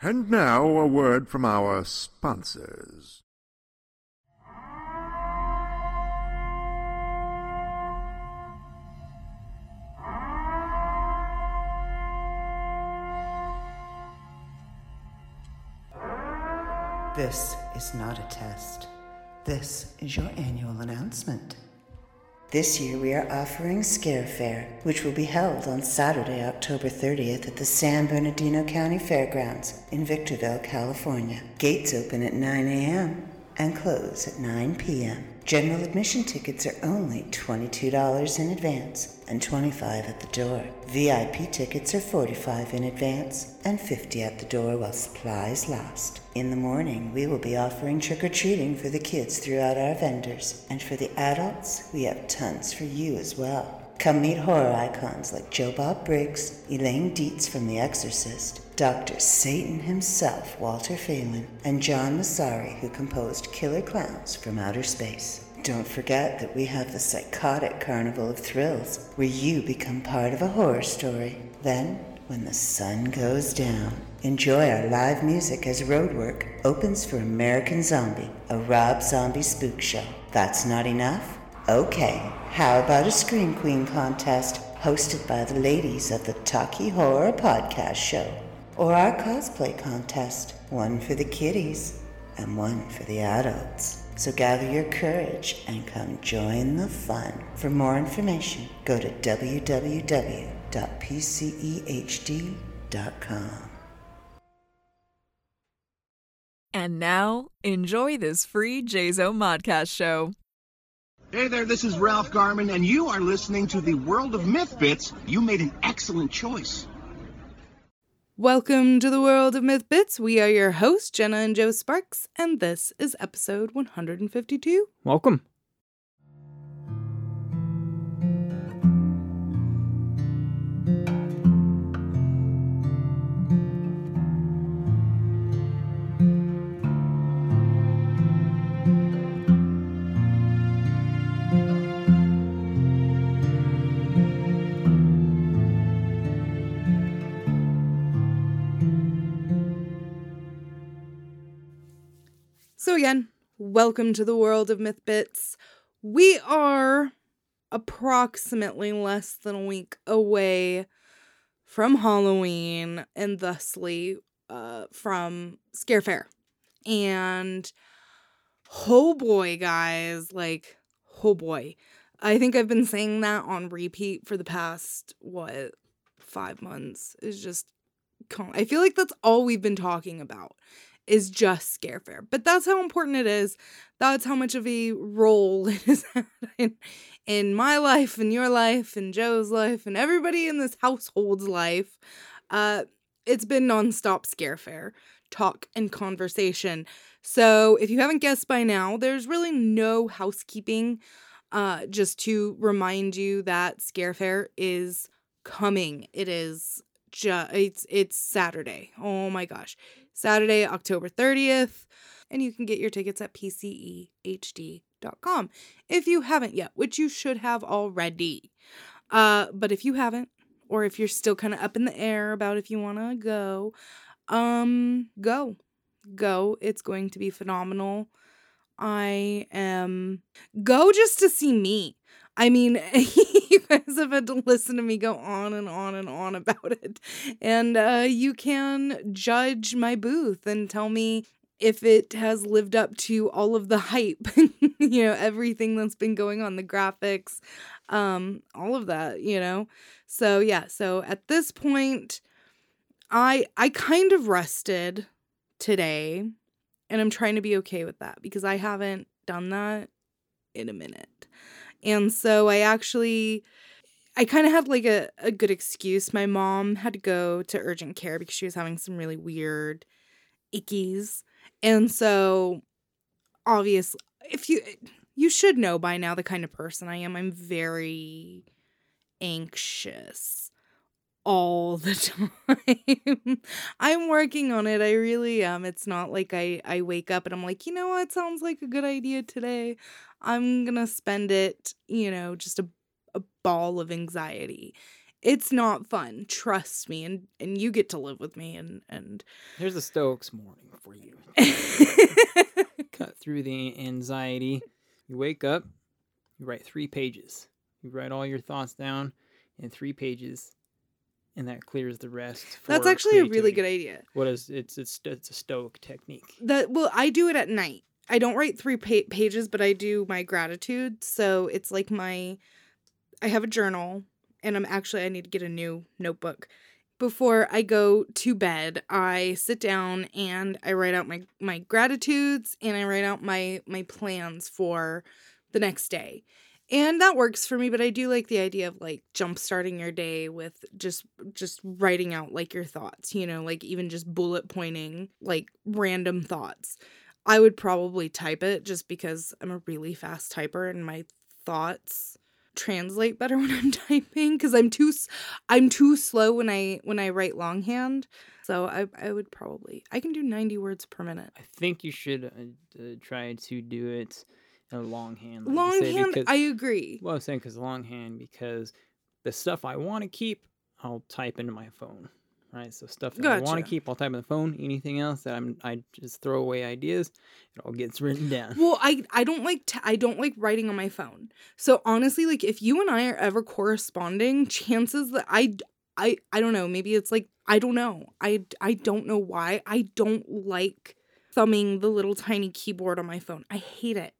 And now a word from our sponsors. This is not a test. This is your annual announcement. This year we are offering Scare Fair, which will be held on Saturday, October 30th at the San Bernardino County Fairgrounds in Victorville, California. Gates open at 9 a.m. and close at 9 p.m. General admission tickets are only $22 in advance and 25 at the door. VIP tickets are 45 in advance and 50 at the door while supplies last. In the morning, we will be offering trick or treating for the kids throughout our vendors, and for the adults, we have tons for you as well. Come meet horror icons like Joe Bob Briggs, Eileen Dietz from The Exorcist, Dr. Satan himself, Walter Phelan, and John Massari, who composed Killer Klowns from Outer Space. Don't forget that we have the psychotic Carnival of Thrills, where you become part of a horror story. Then, when the sun goes down, enjoy our live music as Roadwork opens for American Zombie, a Rob Zombie spook show. That's not enough? Okay, how about a Scream Queen contest hosted by the ladies of the Talkie Horror Podcast Show? Or our cosplay contest, one for the kiddies and one for the adults. So gather your courage and come join the fun. For more information, go to www.pcehd.com. And now, enjoy this free JZO Modcast show. Hey there, this is Ralph Garman, and you are listening to the World of Myth Bits. You made an excellent choice. Welcome to the world of Myth Bits. We are your hosts, Jenna and Joe Sparks, and this is episode 152. Welcome. So, again, welcome to the world of Myth Bits. We are approximately less than a week away from Halloween and thusly uh, from Scare Fair. And oh boy, guys, like, oh boy. I think I've been saying that on repeat for the past, what, five months. Is just, I feel like that's all we've been talking about is just scare fair. But that's how important it is. That's how much of a role it is in, in my life, in your life, in Joe's life, and everybody in this household's life. Uh, it's been nonstop scare fair talk and conversation. So if you haven't guessed by now, there's really no housekeeping. Uh, just to remind you that scare fair is coming. It is just it's it's Saturday. Oh my gosh. Saturday, October 30th. And you can get your tickets at pcehd.com if you haven't yet, which you should have already. Uh, but if you haven't, or if you're still kind of up in the air about if you want to go, um, go. Go. It's going to be phenomenal. I am go just to see me. I mean, you guys have had to listen to me go on and on and on about it. And uh, you can judge my booth and tell me if it has lived up to all of the hype, you know, everything that's been going on, the graphics, um, all of that, you know. So yeah, so at this point, I I kind of rested today, and I'm trying to be okay with that because I haven't done that in a minute. And so I actually I kind of had like a, a good excuse. My mom had to go to urgent care because she was having some really weird ickies. And so obviously if you you should know by now the kind of person I am. I'm very anxious all the time. I'm working on it. I really am. It's not like I I wake up and I'm like, "You know what? Sounds like a good idea today." I'm going to spend it, you know, just a a ball of anxiety. It's not fun. Trust me. And and you get to live with me and and Here's a Stoics morning for you. Cut through the anxiety. You wake up, you write three pages. You write all your thoughts down in three pages, and that clears the rest. That's actually a really good idea. What is it's it's it's a Stoic technique. That well, I do it at night. I don't write three pa- pages, but I do my gratitude. So it's like my, I have a journal, and I'm actually I need to get a new notebook. Before I go to bed, I sit down and I write out my my gratitudes and I write out my my plans for the next day. And that works for me, but I do like the idea of like jump starting your day with just just writing out like your thoughts, you know, like even just bullet pointing like random thoughts. I would probably type it just because I'm a really fast typer and my thoughts translate better when I'm typing because I'm too I'm too slow when I when I write longhand. So I I would probably I can do 90 words per minute. I think you should uh, uh, try to do it in longhand. like Longhand, because- I agree. Well, I was saying because longhand, because the stuff I want to keep, I'll type into my phone. Right, so stuff that I want to keep, I'll type on the phone. Anything else that I'm, I just throw away ideas. It all gets written down. Well, I I don't like t- I don't like writing on my phone. So honestly, like if you and I are ever corresponding, chances that I I I don't know, maybe it's like I don't know. I I don't know why. I don't like thumbing the little tiny keyboard on my phone. I hate it.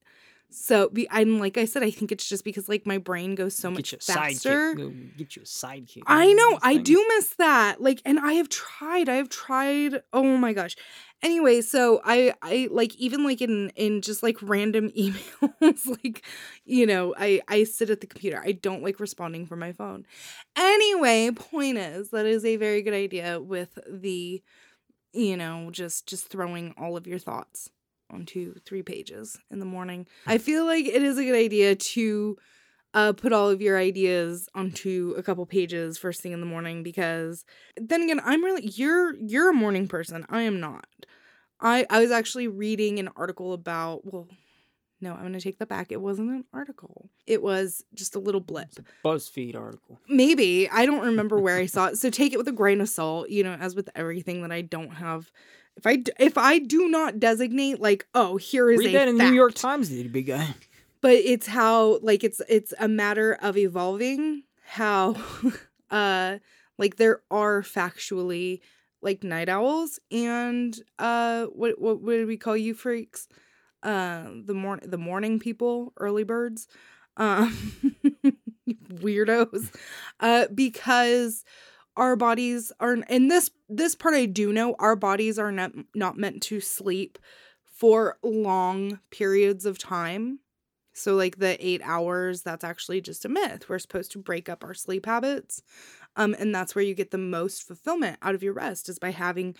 So be I'm like I said, I think it's just because like my brain goes so much get you a faster. sidekick. Get you a sidekick. I know, I do miss that. Like, and I have tried. I have tried. Oh my gosh. Anyway, so I I like even like in in just like random emails, like you know, I I sit at the computer. I don't like responding from my phone. Anyway, point is that is a very good idea with the you know, just just throwing all of your thoughts onto three pages in the morning. I feel like it is a good idea to uh, put all of your ideas onto a couple pages first thing in the morning because then again i'm really you're you're a morning person. I am not. I i was actually reading an article about well no i'm gonna take that back. It wasn't an article. It was just a little blip. A BuzzFeed article. maybe. I don't remember where i saw it. So take it with a grain of salt you know as with everything that i don't have if I if i do not designate like oh here is Read a that in the New York fact Times, did big guy. but it's how like it's it's a matter of evolving how uh like there are factually like night owls and uh what what, did we call you freaks? Uh the morning the morning people early birds um weirdos. Uh because our bodies are and this this part I do know our bodies are not not meant to sleep for long periods of time so, like the eight hours, that's actually just a myth. We're supposed to break up our sleep habits. Um, and that's where you get the most fulfillment out of your rest is by having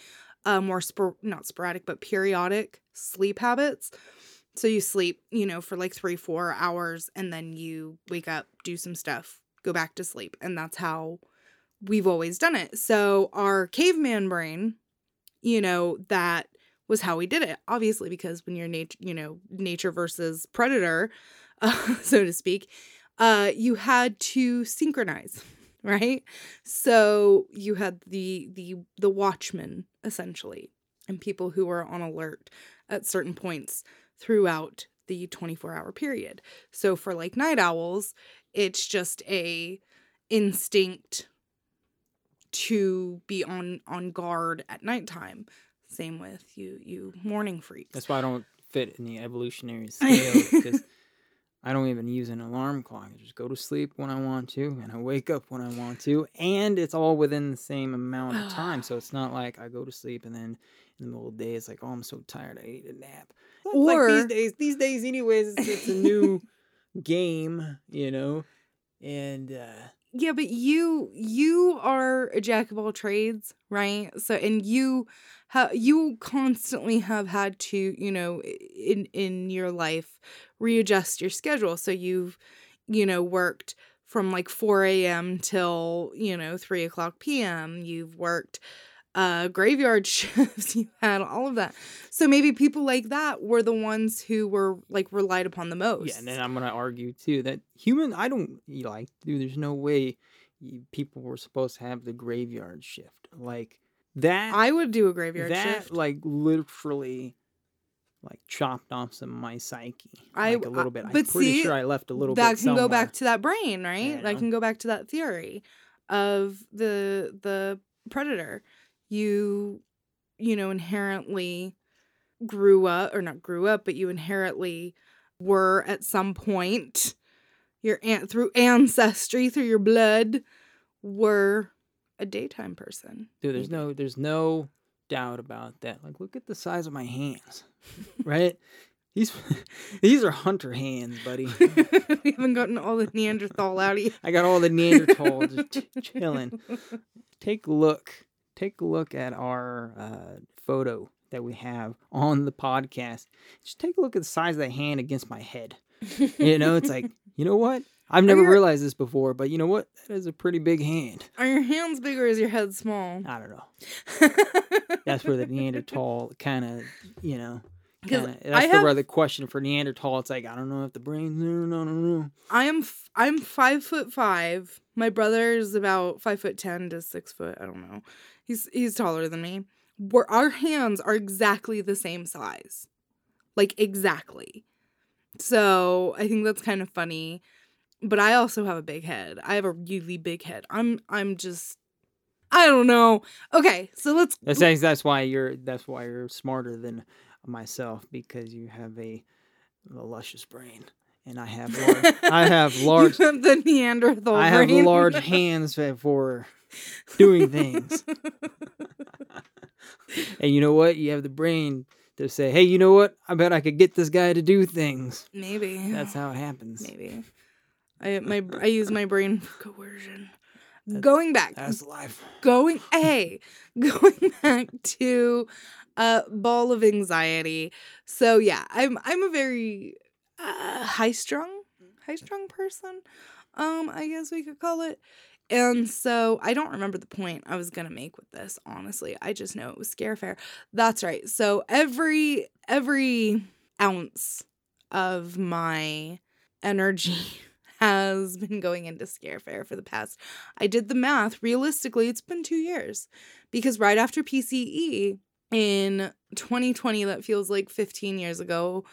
uh, more, spor- not sporadic, but periodic sleep habits. So, you sleep, you know, for like three, four hours, and then you wake up, do some stuff, go back to sleep. And that's how we've always done it. So, our caveman brain, you know, that was how we did it obviously because when you're nature you know nature versus predator uh, so to speak uh you had to synchronize right so you had the the the watchmen essentially and people who were on alert at certain points throughout the 24 hour period so for like night owls it's just a instinct to be on on guard at nighttime same with you you morning freaks That's why I don't fit in the evolutionary scale because I don't even use an alarm clock. I just go to sleep when I want to and I wake up when I want to, and it's all within the same amount of time. so it's not like I go to sleep and then in the middle of the day it's like, oh, I'm so tired, I need a nap. It's like these days, these days, anyways, it's, it's a new game, you know, and uh, yeah but you you are a jack of all trades right? So and you ha- you constantly have had to you know in in your life readjust your schedule. So you've you know worked from like 4 a.m till you know 3 o'clock p.m you've worked uh graveyard shifts you had all of that so maybe people like that were the ones who were like relied upon the most Yeah, and then I'm gonna argue too that human I don't like dude. There's no way people were supposed to have the graveyard shift. Like that I would do a graveyard that shift. like literally like chopped off some of my psyche. I- like a little I- bit. I'm but pretty see, sure I left a little bit. that bit can go back to that brain, right? Yeah. That can go back to that theory of the the predator. You you know inherently grew up or not grew up, but you inherently were at some point your aunt through ancestry through your blood were a daytime person. Dude, there's no there's no doubt about that. Like look at the size of my hands. right? These these are hunter hands, buddy. we haven't gotten all the Neanderthal out of you. I got all the Neanderthal just ch- chilling. Take a look. Take a look at our uh, photo that we have on the podcast. Just take a look at the size of that hand against my head. You know, it's like, you know what? I've never your- realized this before, but you know what? That is a pretty big hand. Are your hands big or is your head small? I don't know. That's where the Neanderthal kind of, you know, kinda, I that's the have- where the question for Neanderthal. It's like I don't know if the brain's there. No, no, no. I am f- I'm five foot five. My brother is about five foot ten to six foot. I don't know. He's he's taller than me. Where our hands are exactly the same size, like exactly. So I think that's kind of funny. But I also have a big head. I have a really big head. I'm I'm just I don't know. Okay, so let's That's that's why you're that's why you're smarter than myself because you have a, a luscious brain and I have large, I have large You have the Neanderthal. I have large hands for doing things. and you know what? You have the brain to say, "Hey, you know what? I bet I could get this guy to do things." Maybe That's how it happens. Maybe. I my I use my brain for coercion. going back, That's life. going hey, going back to uh ball of anxiety. So yeah, I'm I'm a very uh, high strung, high strung person. Um, I guess we could call it. And so I don't remember the point I was gonna make with this, honestly. I just know it was scare fair. That's right. So every every ounce of my energy has been going into scare fair for the past I did the math. Realistically, it's been two years because right after PCE in 2020, that feels like 15 years ago,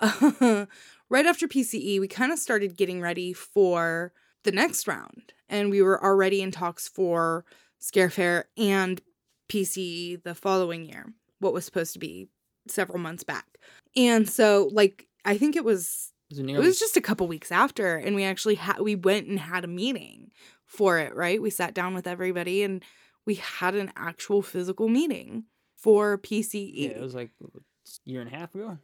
right after PCE, we kind of started getting ready for the next round. And we were already in talks for Scare Fair and PCE the following year, what was supposed to be several months back. And so, like, I think it was It was, a it was just a couple weeks after and we actually had we went and had a meeting for it right we sat down with everybody and we had an actual physical meeting for pce yeah, it was like a year and a half ago.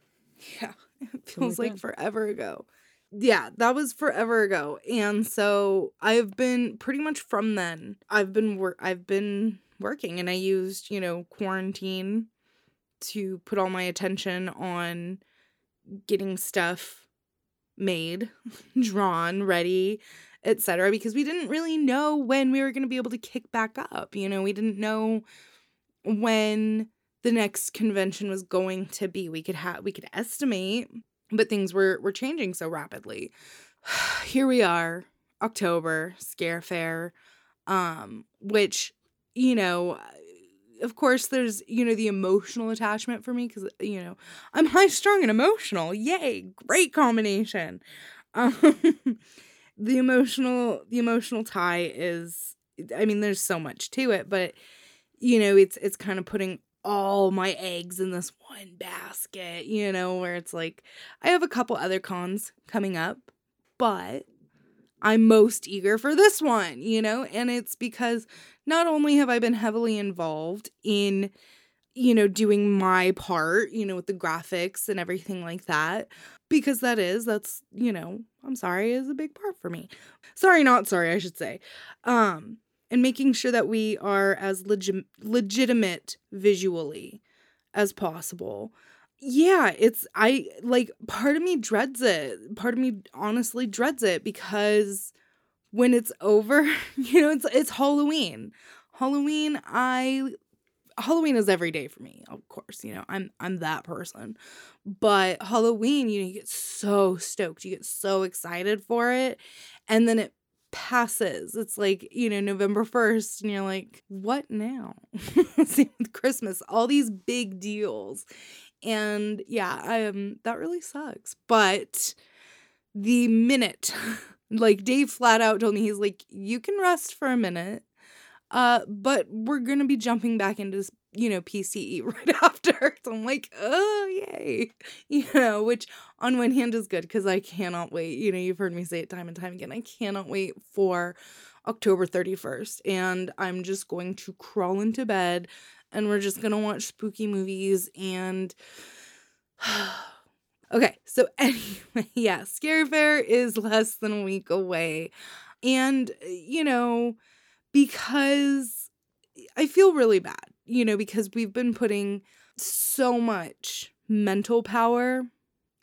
yeah it feels like like forever ago yeah that was forever ago and so i've been pretty much from then i've been work i've been working and i used you know quarantine to put all my attention on getting stuff made drawn ready etc because we didn't really know when we were going to be able to kick back up you know we didn't know when the next convention was going to be. We could have we could estimate but things were were changing so rapidly. Here we are october scare fair um which you know of course there's you know the emotional attachment for me because you know i'm high strung and emotional. Yay great combination. Um the emotional the emotional tie is i mean there's so much to it but you know it's it's kind of putting all my eggs in this one basket you know where it's like i have a couple other cons coming up but i'm most eager for this one you know? And it's because not only have i been heavily involved in you know doing my part you know with the graphics and everything like that because that is that's you know i'm sorry is a big part for me. Sorry not sorry i should say. Um and making sure that we are as legi- legitimate visually as possible. Yeah it's i like part of me dreads it. Part of me honestly dreads it because when it's over you know it's it's halloween. Halloween i halloween is every day for me of course you know i'm i'm that person. But halloween you, know, you get so stoked you get so excited for it and then it passes. It's like, you know, November 1st, and you're like, what now? Same with Christmas, all these big deals. And yeah, um, that really sucks. But the minute, like Dave flat out told me, he's like, you can rest for a minute. Uh, but we're gonna be jumping back into you know PCE right after. So I'm like, oh yay, you know, which on one hand is good because I cannot wait. You know, you've heard me say it time and time again. I cannot wait for October 31st, and I'm just going to crawl into bed, and we're just gonna watch spooky movies and. okay, so anyway, yeah, Scary Fair is less than a week away. And, you know, because I feel really bad, you know, because we've been putting so much mental power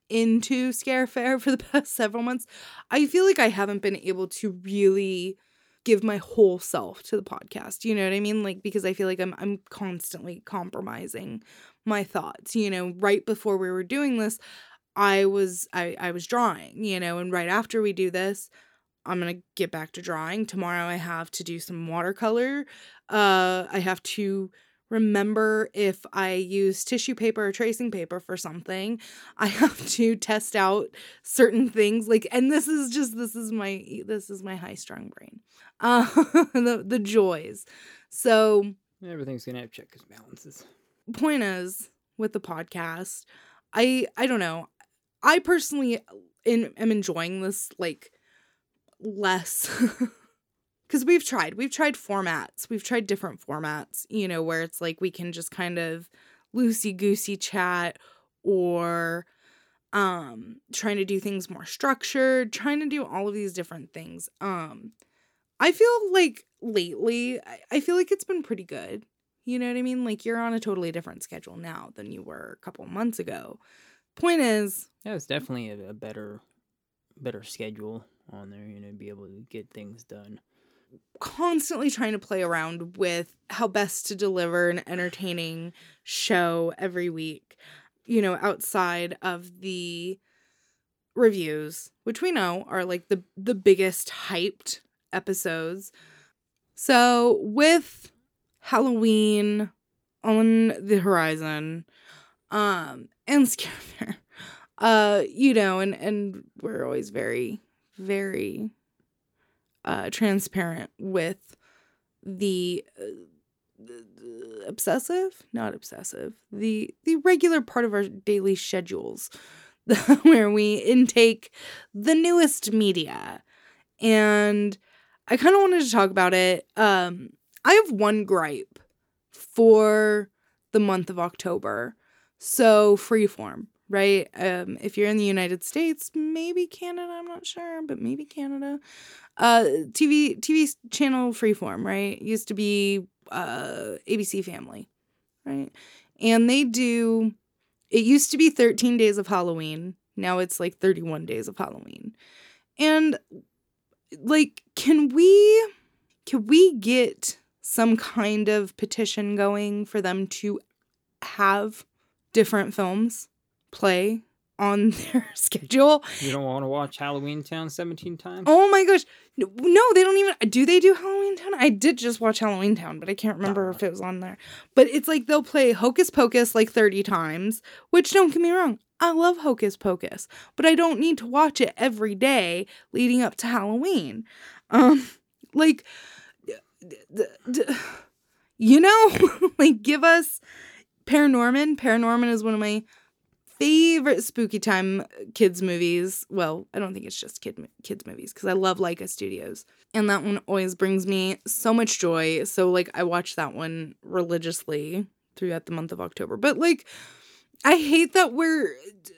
into Scare Fair for the past several months. I feel like I haven't been able to really give my whole self to the podcast. You know what I mean? Like because I feel like I'm I'm constantly compromising my thoughts. You know, right before we were doing this, I was I I was drawing, you know, and right after we do this, I'm going to get back to drawing. Tomorrow I have to do some watercolor. Uh I have to remember if I use tissue paper or tracing paper for something. I have to test out certain things like and this is just this is my this is my high strung brain. Uh the the joys. So everything's going to have check and balances. Point is with the podcast, I I don't know. I personally in, am enjoying this like less because we've tried we've tried formats we've tried different formats you know where it's like we can just kind of loosey goosey chat or um trying to do things more structured trying to do all of these different things. Um i feel like lately I, feel like it's been pretty good. You know what i mean? Like you're on a totally different schedule now than you were a couple months ago. Point is yeah it's definitely a better better schedule on there, you know, be able to get things done. Constantly trying to play around with how best to deliver an entertaining show every week, you know, outside of the reviews, which we know are like the the biggest hyped episodes. So, with Halloween on the horizon, um, and Scare uh, you know, and and we're always very very uh, transparent with the, uh, the obsessive, not obsessive, the the regular part of our daily schedules where we intake the newest media. And I kind of wanted to talk about it. Um, I have one gripe for the month of October. So, freeform right? Um, if you're in the United States, maybe Canada, I'm not sure, but maybe Canada. Uh, TV TV channel Freeform, right? Used to be uh ABC Family, right? And they do. It used to be 13 days of Halloween. Now it's like 31 days of Halloween, and like, can we can we get some kind of petition going for them to have different films play on their schedule. You don't want to watch Halloween Town 17 times? Oh my gosh. No, they don't even do they do Halloween Town? I did just watch Halloween Town, but I can't remember if it was on there. But it's like they'll play Hocus Pocus like 30 times, which don't get me wrong. I love Hocus Pocus, but I don't need to watch it every day leading up to Halloween. Um like you know, like give us Paranorman. Paranorman is one of my favorite spooky time kids movies. Well, I don't think it's just kid kids movies because I love Laika Studios, and that one always brings me so much joy. So like I watch that one religiously throughout the month of October. But like I hate that we're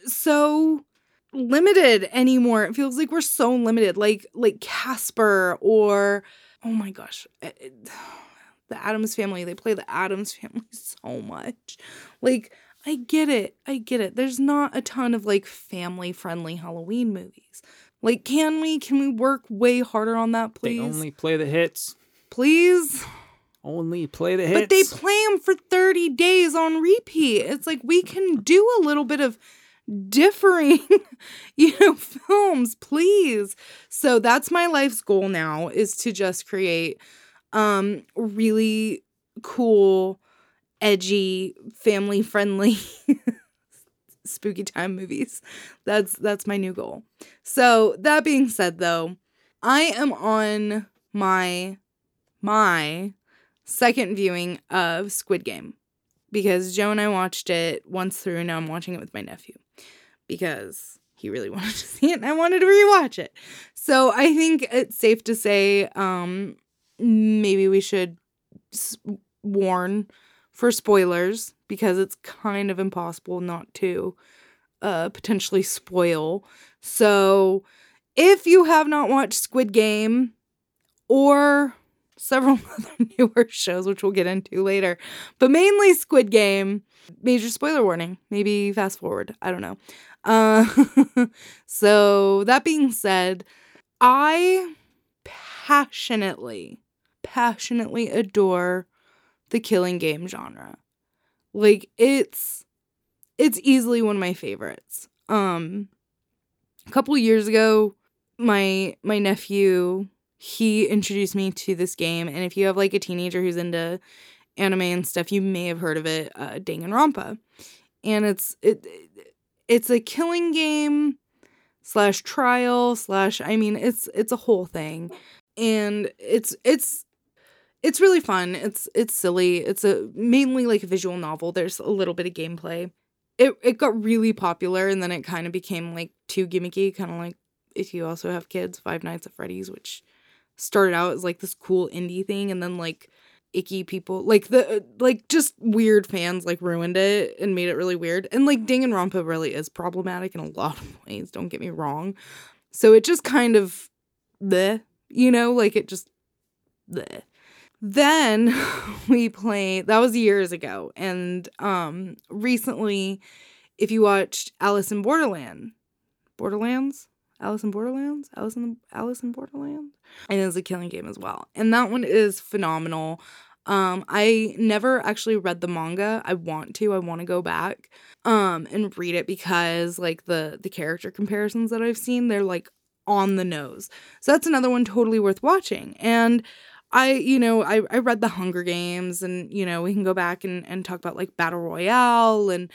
so limited anymore. It feels like we're so limited. Like like Casper or oh my gosh. It, eh, it, eh, the Addams family, they play the Addams family so much. Like I get it. I get it. There's not a ton of like family friendly Halloween movies. Like, can we can we work way harder on that, please? They only play the hits. Please. Only play the hits. But they play them for 30 days on repeat. It's like we can do a little bit of differing, you know, films, please. So that's my life's goal now is to just create um really cool, edgy, family friendly spooky time movies. That's that's my new goal. So, that being said though, I am on my my second viewing of Squid Game because Joe and I watched it once through and now I'm watching it with my nephew because he really wanted to see it and I wanted to rewatch it. So, I think it's safe to say um maybe we should warn for spoilers because it's kind of impossible not to uh, potentially spoil. So, if you have not watched Squid Game or several other newer shows, which we'll get into later, but mainly Squid Game, major spoiler warning. Maybe fast forward. I don't know. Uh, so, that being said, I passionately, passionately adore the killing game genre. Like it's it's easily one of my favorites. Um a couple years ago, my my nephew he introduced me to this game and if you have like a teenager who's into anime and stuff, you may have heard of it, uh Danganronpa. And it's it it's a killing game slash trial slash I mean it's it's a whole thing. And it's it's it's really fun. It's it's silly. It's a mainly like a visual novel. There's a little bit of gameplay. It it got really popular and then it kind of became like too gimmicky, kind of like if you also have kids, Five Nights at Freddy's, which started out as like this cool indie thing and then like icky people like the like just weird fans like ruined it and made it really weird. And like Ding and Danganronpa really is problematic in a lot of ways, don't get me wrong. So it just kind of the you know, like it just bleh. Then we played that was years ago. And um recently, if you watched Alice in Borderland, Borderlands? Alice in Borderlands? Alice in Alice in Borderland? And it's a killing game as well. And that one is phenomenal. Um, I never actually read the manga. I want to. I want to go back um and read it because like the the character comparisons that I've seen, they're like on the nose. So that's another one totally worth watching. And I, you know, I, I read the Hunger Games and, you know, we can go back and, and talk about like Battle Royale and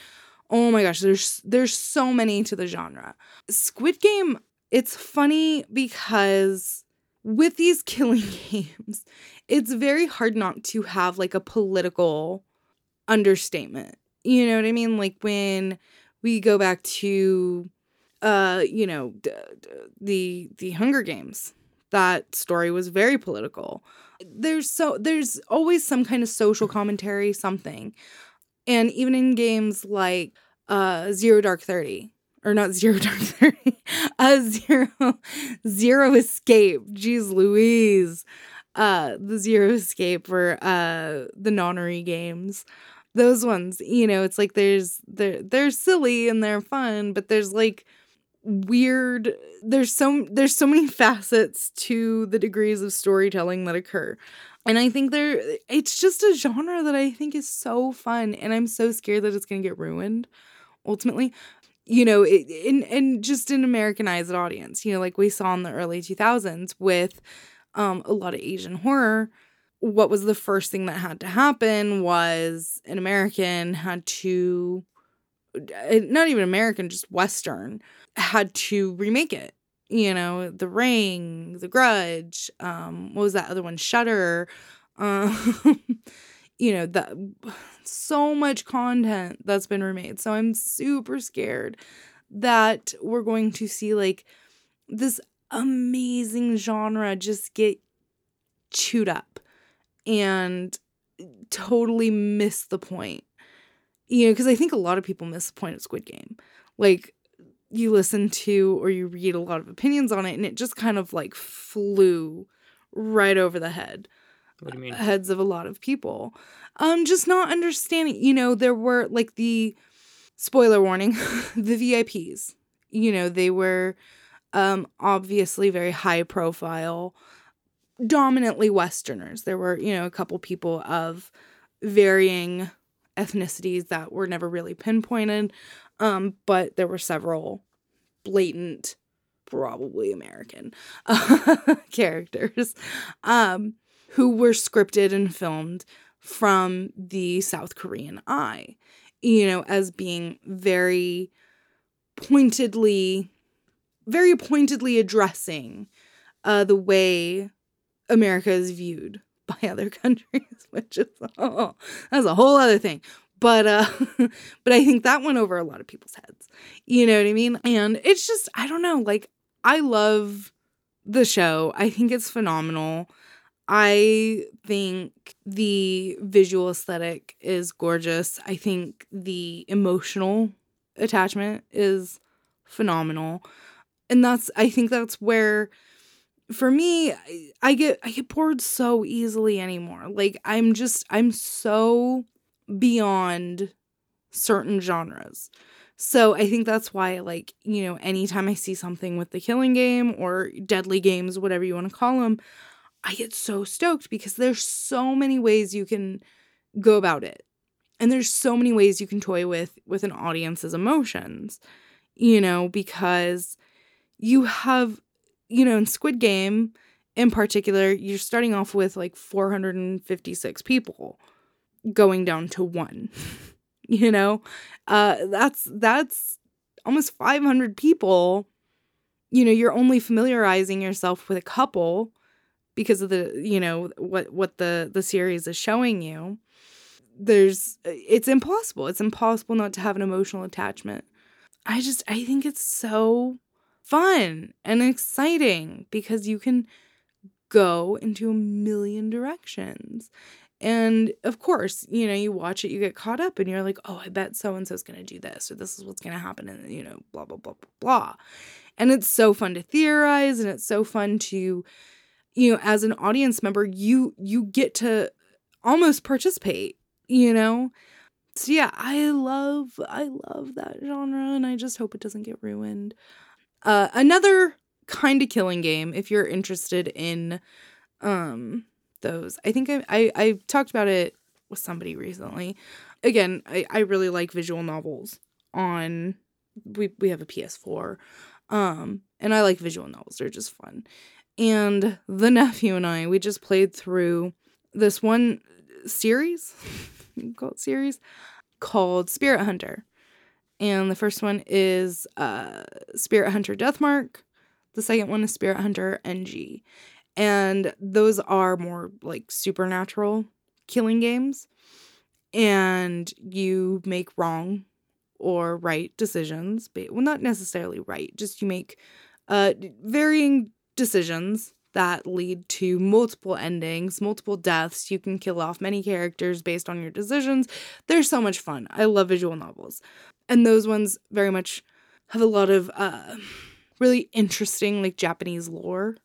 oh my gosh, there's there's so many to the genre. Squid Game, it's funny because with these killing games, it's very hard not to have like a political understatement. You know what I mean? Like when we go back to uh, you know, d- d- the the Hunger Games. That story was very political. There's so there's always some kind of social commentary, something. And even in games like uh Zero Dark 30 or not Zero Dark 30, uh Zero Zero Escape. Jeez Louise. Uh the Zero Escape or uh the Nonary games those ones you know it's like there's they're they're silly and they're fun but there's like weird there's so there's so many facets to the degrees of storytelling that occur. And i think there it's just a genre that i think is so fun and i'm so scared that it's going to get ruined ultimately. You know it, in and just an americanized audience you know like we saw in the early 2000s with um a lot of asian horror. What was the first thing that had to happen was an american had to uh, not even american just western had to remake it you know the ring the grudge um what was that other one? Shutter um you know that so much content that's been remade. So i'm super scared that we're going to see like this amazing genre just get chewed up and totally miss the point. You know because i think a lot of people miss the point of squid game. Like you listen to or you read a lot of opinions on it and it just kind of like flew right over the head What do you mean? heads of a lot of people um just not understanding you know there were like the spoiler warning the vips you know they were um obviously very high profile dominantly westerners there were you know a couple people of varying ethnicities that were never really pinpointed. Um, but there were several blatant, probably American characters um, who were scripted and filmed from the South Korean eye, you know, as being very pointedly, very pointedly addressing uh, the way America is viewed by other countries, which is oh, that's a whole other thing. But uh but I think that went over a lot of people's heads. You know what I mean? And it's just I don't know, like I love the show. I think it's phenomenal. I think the visual aesthetic is gorgeous. I think the emotional attachment is phenomenal. And that's I think that's where for me I get I get bored so easily anymore. Like I'm just I'm so beyond certain genres. So I think that's why like, you know, anytime I see something with the killing game or deadly games, whatever you want to call them, I get so stoked because there's so many ways you can go about it. And there's so many ways you can toy with with an audience's emotions. You know, because you have you know, in Squid Game in particular, you're starting off with like 456 people going down to one. you know, uh, that's that's almost 500 people. You know, you're only familiarizing yourself with a couple because of the you know what what the the series is showing you there's it's impossible it's impossible not to have an emotional attachment i just i think it's so fun and exciting because you can go into a million directions. And of course, you know, you watch it, you get caught up, and you're like, oh, I bet so and so's gonna do this, or this is what's gonna happen, and you know, blah, blah, blah, blah, blah. And it's so fun to theorize, and it's so fun to, you know, as an audience member, you you get to almost participate, you know? So yeah, I love I love that genre and I just hope it doesn't get ruined. Uh, another kind of killing game if you're interested in um those. I think I, I I talked about it with somebody recently. Again, I, I really like visual novels on we we have a PS4. Um and I like visual novels. They're just fun. And the nephew and I, we just played through this one series, you call it series, called Spirit Hunter. And the first one is uh, Spirit Hunter Deathmark. The second one is Spirit Hunter NG. And those are more like supernatural killing games. And you make wrong or right decisions. But, well, not necessarily right, just you make uh, varying decisions that lead to multiple endings, multiple deaths. You can kill off many characters based on your decisions. They're so much fun. I love visual novels and those ones very much have a lot of uh, really interesting like Japanese lore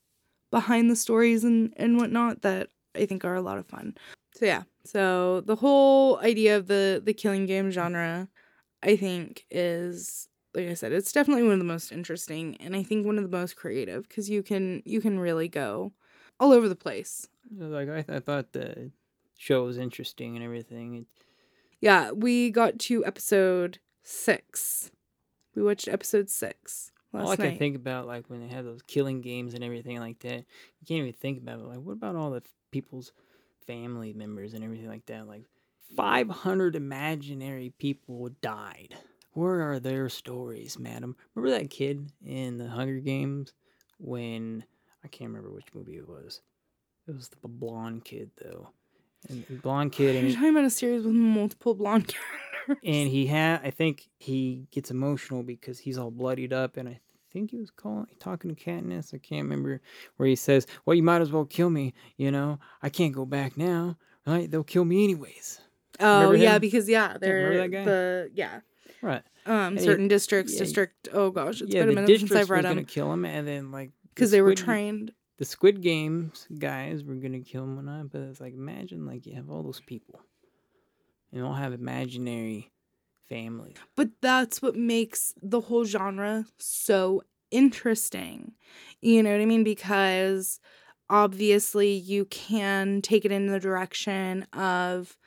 behind the stories and and whatnot that I think are a lot of fun. So yeah, so the whole idea of the the killing game genre, I think is like I said, it's definitely one of the most interesting and I think one of the most creative because you can you can really go all over the place. Like I, th- I thought the show was interesting and everything. It... Yeah, we got to episode six. We watched episode six. All I night. can think about, like when they have those killing games and everything like that, you can't even think about it. Like, what about all the people's family members and everything like that? Like, 500 imaginary people died. Where are their stories, madam? Remember that kid in the Hunger Games when I can't remember which movie it was. It was the blonde kid though, and blonde kid. You're And talking about a series with multiple blonde characters. And he had i think he gets emotional because he's all bloodied up and i think he was calling talking to katniss. I can't remember where he says well you might as well kill me you know? I can't go back now right? They'll kill me anyways. Oh yeah, because yeah, they're the yeah. right. Um, And certain he- districts, yeah, district. Oh gosh, it's yeah been a minute since I've read gonna kill him and then like the because they were trained. the squid games guys were gonna kill him or not but it's like imagine like you have all those people and all have imaginary family But that's what makes the whole genre so interesting. You know what I mean? Because obviously you can take it in the direction of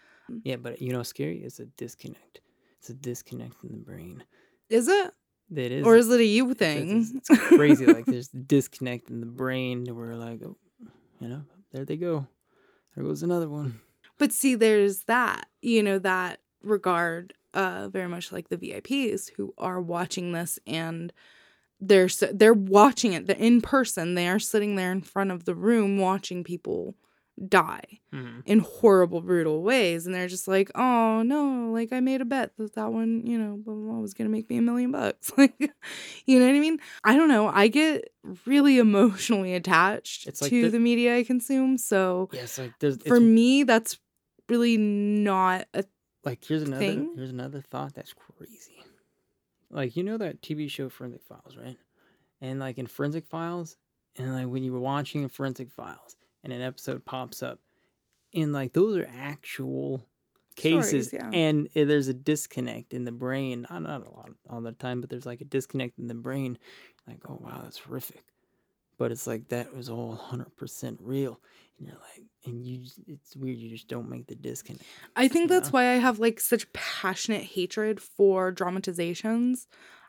Yeah, but you know, what's scary is a disconnect. It's a disconnect in the brain. Is it? That is, Or is it a you it's- thing? It's, it's crazy. like there's a disconnect in the brain. Where like, oh, you know, there they go. There goes another one. But see, there's that, you know, that regard, uh, very much like the VIPs who are watching this and they're they're watching it. They're in person. They are sitting there in front of the room watching people die Mhm. in horrible, brutal ways, and they're just like, "Oh no!" Like I made a bet that that one, you know, blah, blah, blah, was gonna make me a million bucks. Like, you know what I mean? I don't know. I get really emotionally attached like to the- the media I consume, so Yeah, like there's for me that's really not a like here's another thing. here's another thought that's crazy. Like you know that TV show Forensic Files, right? And like in Forensic Files, and like when you were watching Forensic Files, and an episode pops up, and like those are actual cases, Stories, yeah. and uh, there's a disconnect in the brain. Not not a lot all the time, but there's like a disconnect in the brain. Like oh wow, that's horrific. But it's like that was all hundred percent real, and you're like, and you, it's weird. You just don't make the disconnect. I think that's Yeah. why I have like such passionate hatred for dramatizations.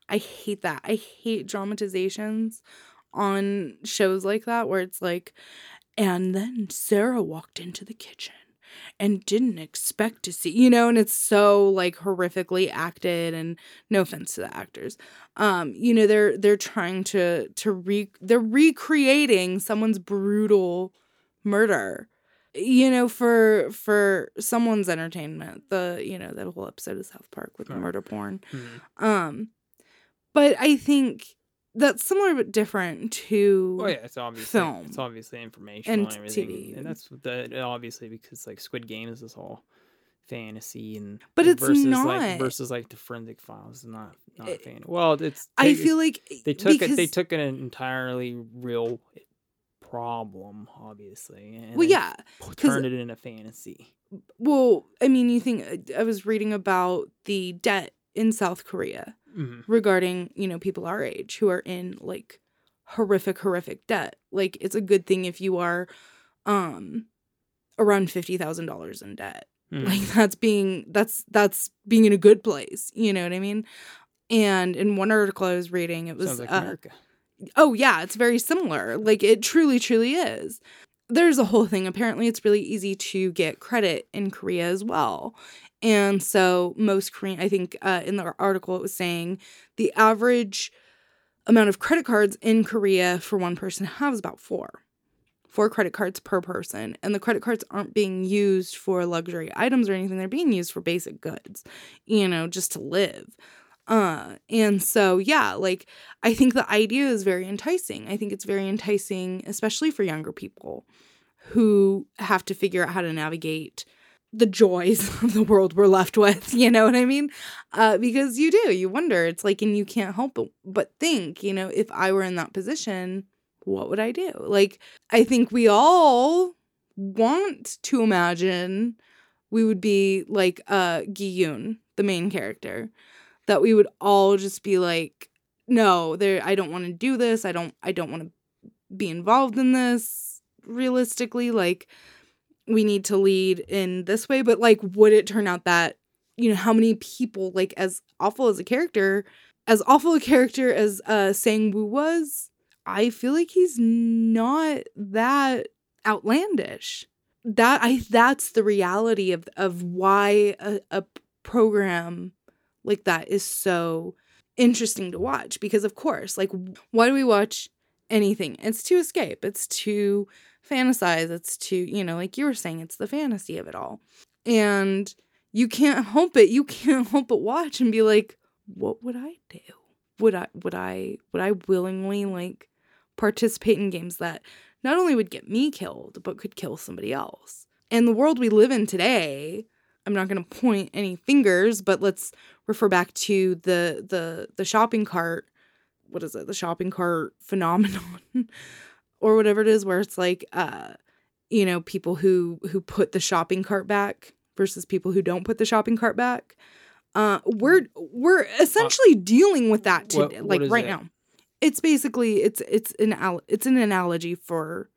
I hate that. I hate dramatizations on shows like that where it's like, and then Sarah walked into the kitchen and didn't expect to see, you know, and it's so like horrifically acted and no offense to the actors. Um, you know, they're they're trying to to re they're recreating someone's brutal murder you know for for someone's entertainment the you know that whole episode of south park with murder porn Mhm. um but i think that's similar but different to Oh yeah, it's obviously film it's obviously informational and and, everything, TV. and that's the obviously because like Squid Game is this all fantasy and But it's versus not. like versus like the Forensic Files is not not It- fan. Well, it's i feel like they took it they took an entirely real problem, obviously, and well yeah turned it into fantasy. well i mean you think uh, i was reading about the debt in south korea Mhm. regarding you know people our age who are in like horrific horrific debt. Like it's a good thing if you are um around $50,000 in debt. Mhm. like that's being that's that's being in a good place. You know what i mean? And in one article i was reading it was like uh, oh yeah it's very similar. Like it truly truly is. There's a whole thing. Apparently it's really easy to get credit in korea as well and so most korean i think uh, in the article it was saying the average amount of credit cards in korea for one person has about four. Four credit cards per person. And the credit cards aren't being used for luxury items or anything. They're being used for basic goods you know just to live. Uh and so yeah like I think the idea is very enticing. I think it's very enticing, especially for younger people who have to figure out how to navigate the joys of the world we're left with. You know what I mean? Uh, because you do, you wonder. It's like, and you can't help but, but think, you know, if I were in that position, what would I do? Like, I think we all want to imagine we would be like uh Gi-hun, the main character, that we would all just be like, no, there I don't want to do this. I don't I don't want to be involved in this realistically like we need to lead in this way, but like would it turn out that you know how many people like as awful as a character as awful a character as uh Sang-woo was, I feel like he's not that outlandish. That I that's the reality of of why a, a program like that is so interesting to watch because of course like why do we watch anything it's to escape it's to fantasize it's to you know like you were saying it's the fantasy of it all. And you can't help it you can't help but watch and be like what would i do? Would i would i would i willingly like participate in games that not only would get me killed but could kill somebody else? And the world we live in today i'm not going to point any fingers but let's refer back to the the the shopping cart what is it? The shopping cart phenomenon or whatever it is where it's like uh you know people who who put the shopping cart back versus people who don't put the shopping cart back. Uh we're we're essentially dealing with that today what like right now. It's basically it's it's an al- it's an analogy for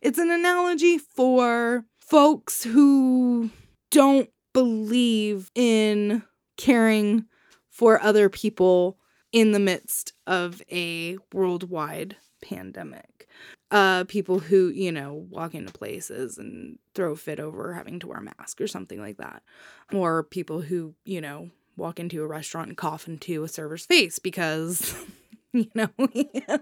it's an analogy for folks who don't believe in caring for other people in the midst of a worldwide pandemic. Uh, people who, you know, walk into places and throw a fit over having to wear a mask or something like that. Or people who, you know, walk into a restaurant and cough into a server's face because you know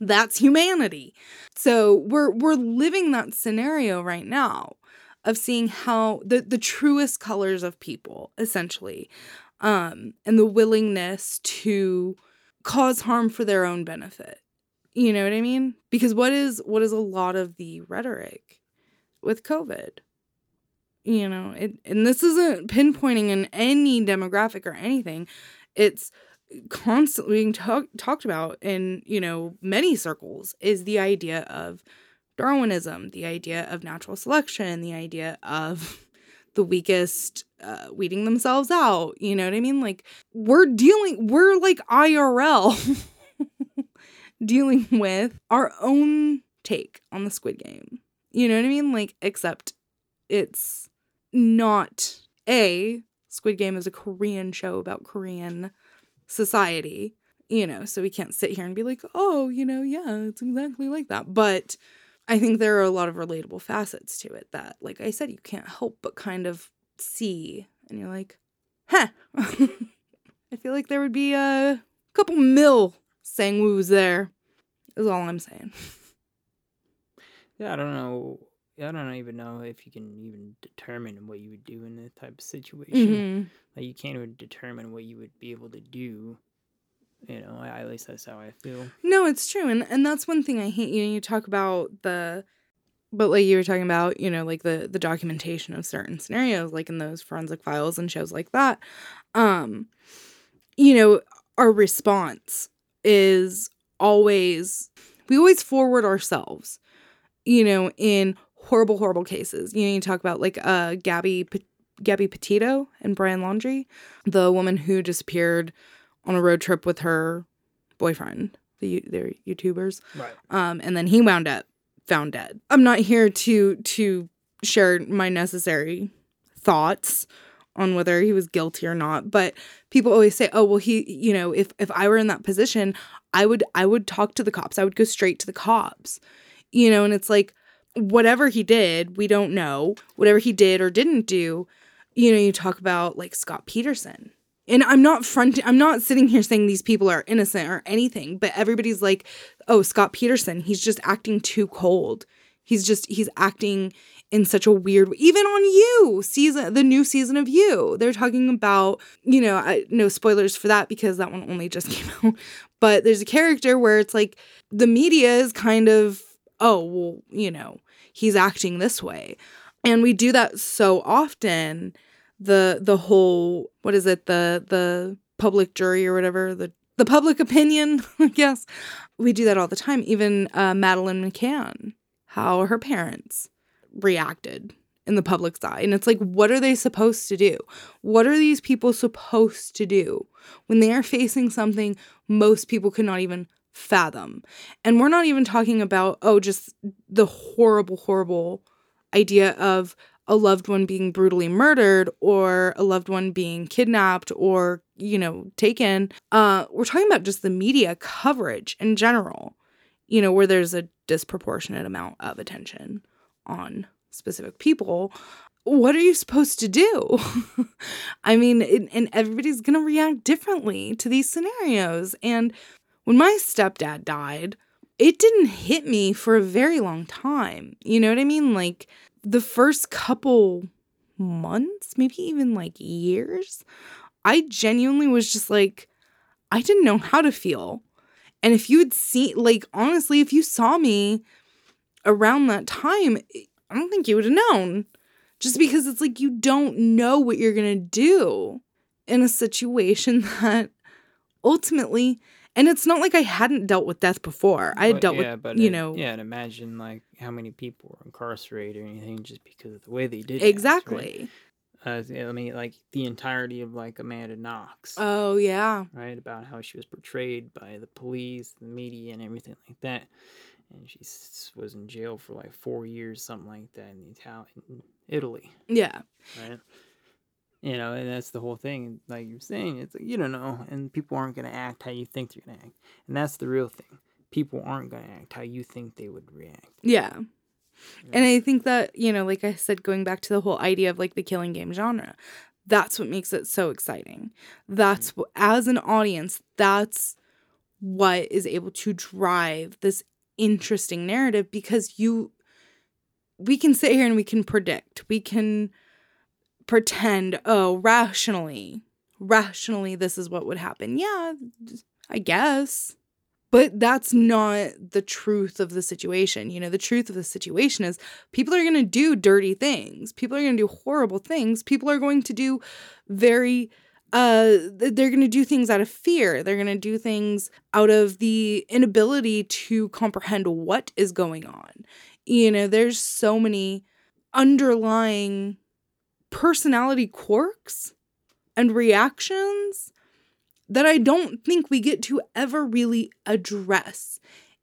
that's humanity so we're we're living that scenario right now of seeing how the the truest colors of people essentially um and the willingness to cause harm for their own benefit you know what i mean? Because what is what is a lot of the rhetoric with covid? You know it and this isn't pinpointing in any demographic or anything. It's constantly being talk, talked about in you know many circles is the idea of darwinism the idea of natural selection the idea of the weakest uh, weeding themselves out. You know what i mean? Like we're dealing we're like irl dealing with our own take on the squid game you know what i mean like except it's not a Squid Game is a Korean show about Korean society, you know, so we can't sit here and be like, oh, you know, yeah, it's exactly like that. But I think there are a lot of relatable facets to it that, like I said, you can't help but kind of see. And you're like, huh. I feel like there would be a couple mil sang woos there, is all I'm saying. Yeah, I don't know I don't even know if you can even determine what you would do in that type of situation. Mhm. Like you can't even determine what you would be able to do. You know, I, at least that's how I feel. No, it's true. And and that's one thing I hate. You know, you talk about the but like you were talking about, you know, like the the documentation of certain scenarios, like in those forensic files and shows like that. Um, you know, our response is always we always forward ourselves, you know, in horrible, horrible cases. You know, you talk about like uh Gabby P- Gabby Petito and Brian Laundrie, the woman who disappeared on a road trip with her boyfriend. The they're YouTubers. Right. Um, and then he wound up found dead. I'm not here to to share my necessary thoughts on whether he was guilty or not, but people always say, "Oh, well he, you know, if if I were in that position, I would I would talk to the cops. I would go straight to the cops." You know, and it's like whatever he did, we don't know. Whatever he did or didn't do, you know, you talk about like Scott Peterson. And I'm not front I'm not sitting here saying these people are innocent or anything, but everybody's like, "Oh, Scott Peterson, he's just acting too cold. He's just he's acting in such a weird. Even on you, season the new season of you. They're talking about, you know, I, no spoilers for that because that one only just came out. But there's a character where it's like the media is kind of, oh, well, you know, he's acting this way. And we do that so often. The the whole what is it, the the public jury or whatever, the the public opinion, I guess. We do that all the time. Even uh, Madeleine McCann, how her parents reacted in the public's eye. And it's like, what are they supposed to do? What are these people supposed to do when they are facing something most people could not even fathom? And we're not even talking about, oh, just the horrible, horrible idea of a loved one being brutally murdered or a loved one being kidnapped or, you know, taken. Uh, we're talking about just the media coverage in general, you know, where there's a disproportionate amount of attention on specific people. What are you supposed to do? I mean, it, and everybody's going to react differently to these scenarios. And when my stepdad died, it didn't hit me for a very long time. You know what I mean? Like the first couple months, maybe even like years, I genuinely was just like, I didn't know how to feel. And if you had seen, like, honestly, if you saw me around that time, I don't think you would have known. Just because it's like you don't know what you're going to do in a situation that ultimately and it's not like I hadn't dealt with death before. I had dealt yeah, with, but you it- know, yeah, and imagine like how many people were incarcerated or anything just because of the way they did things, right? exactly. Uh, I mean, like the entirety of like Amanda Knox, Oh, yeah. right? About how she was portrayed by the police, the media, and everything like that. And she was in jail for like four years, something like that, in Italian, Italy, Yeah. right? You know, and that's the whole thing. Like you're saying, it's like, you don't know, and people aren't going to act how you think they're going to act, and that's the real thing. People aren't going to act how you think they would react. Yeah. And I think that, you know, like I said, going back to the whole idea of like the killing game genre, that's what makes it so exciting. That's mm. what, as an audience, that's what is able to drive this interesting narrative because you, we can sit here and we can predict, we can pretend, oh, rationally, rationally, this is what would happen. Yeah, I guess. But that's not the truth of the situation. You know, the truth of the situation is people are going to do dirty things. People are going to do horrible things. People are going to do very uh they're going to do things out of fear. They're going to do things out of the inability to comprehend what is going on. You know, there's so many underlying personality quirks and reactions that I don't think we get to ever really address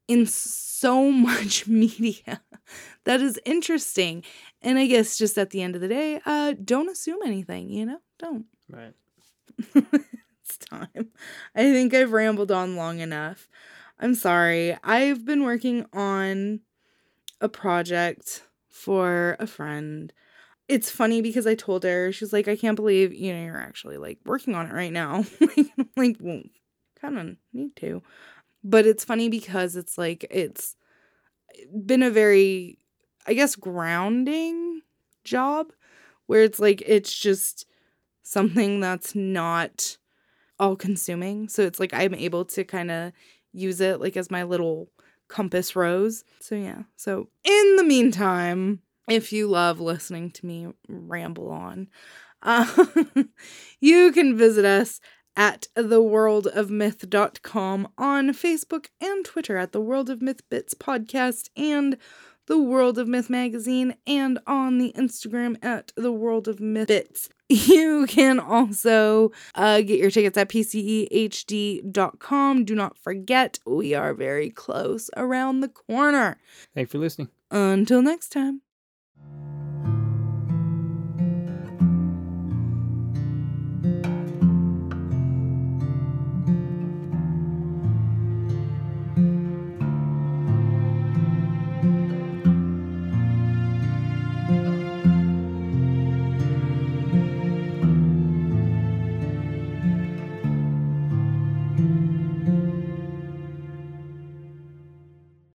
in so much media that is interesting. And I guess just at the end of the day, uh, don't assume anything, you know? Don't. Right. it's time. I think I've rambled on long enough. I'm sorry. I've been working on a project for a friend. It's funny because I told her, she's like, I can't believe, you know, you're actually like working on it right now. like, well, kind of need to. But it's funny because it's like, it's been a very, I guess, grounding job where it's like, it's just something that's not all consuming. So it's like I'm able to kind of use it like as my little compass rose. So yeah. So in the meantime, if you love listening to me ramble on, uh, you can visit us at theworldofmyth.com on Facebook and Twitter at the World of Myth Bits podcast and the World of Myth magazine and on the Instagram at the World of Myth Bits. You can also uh, get your tickets at pcehd.com. Do not forget, we are very close around the corner. Thanks for listening. Until next time.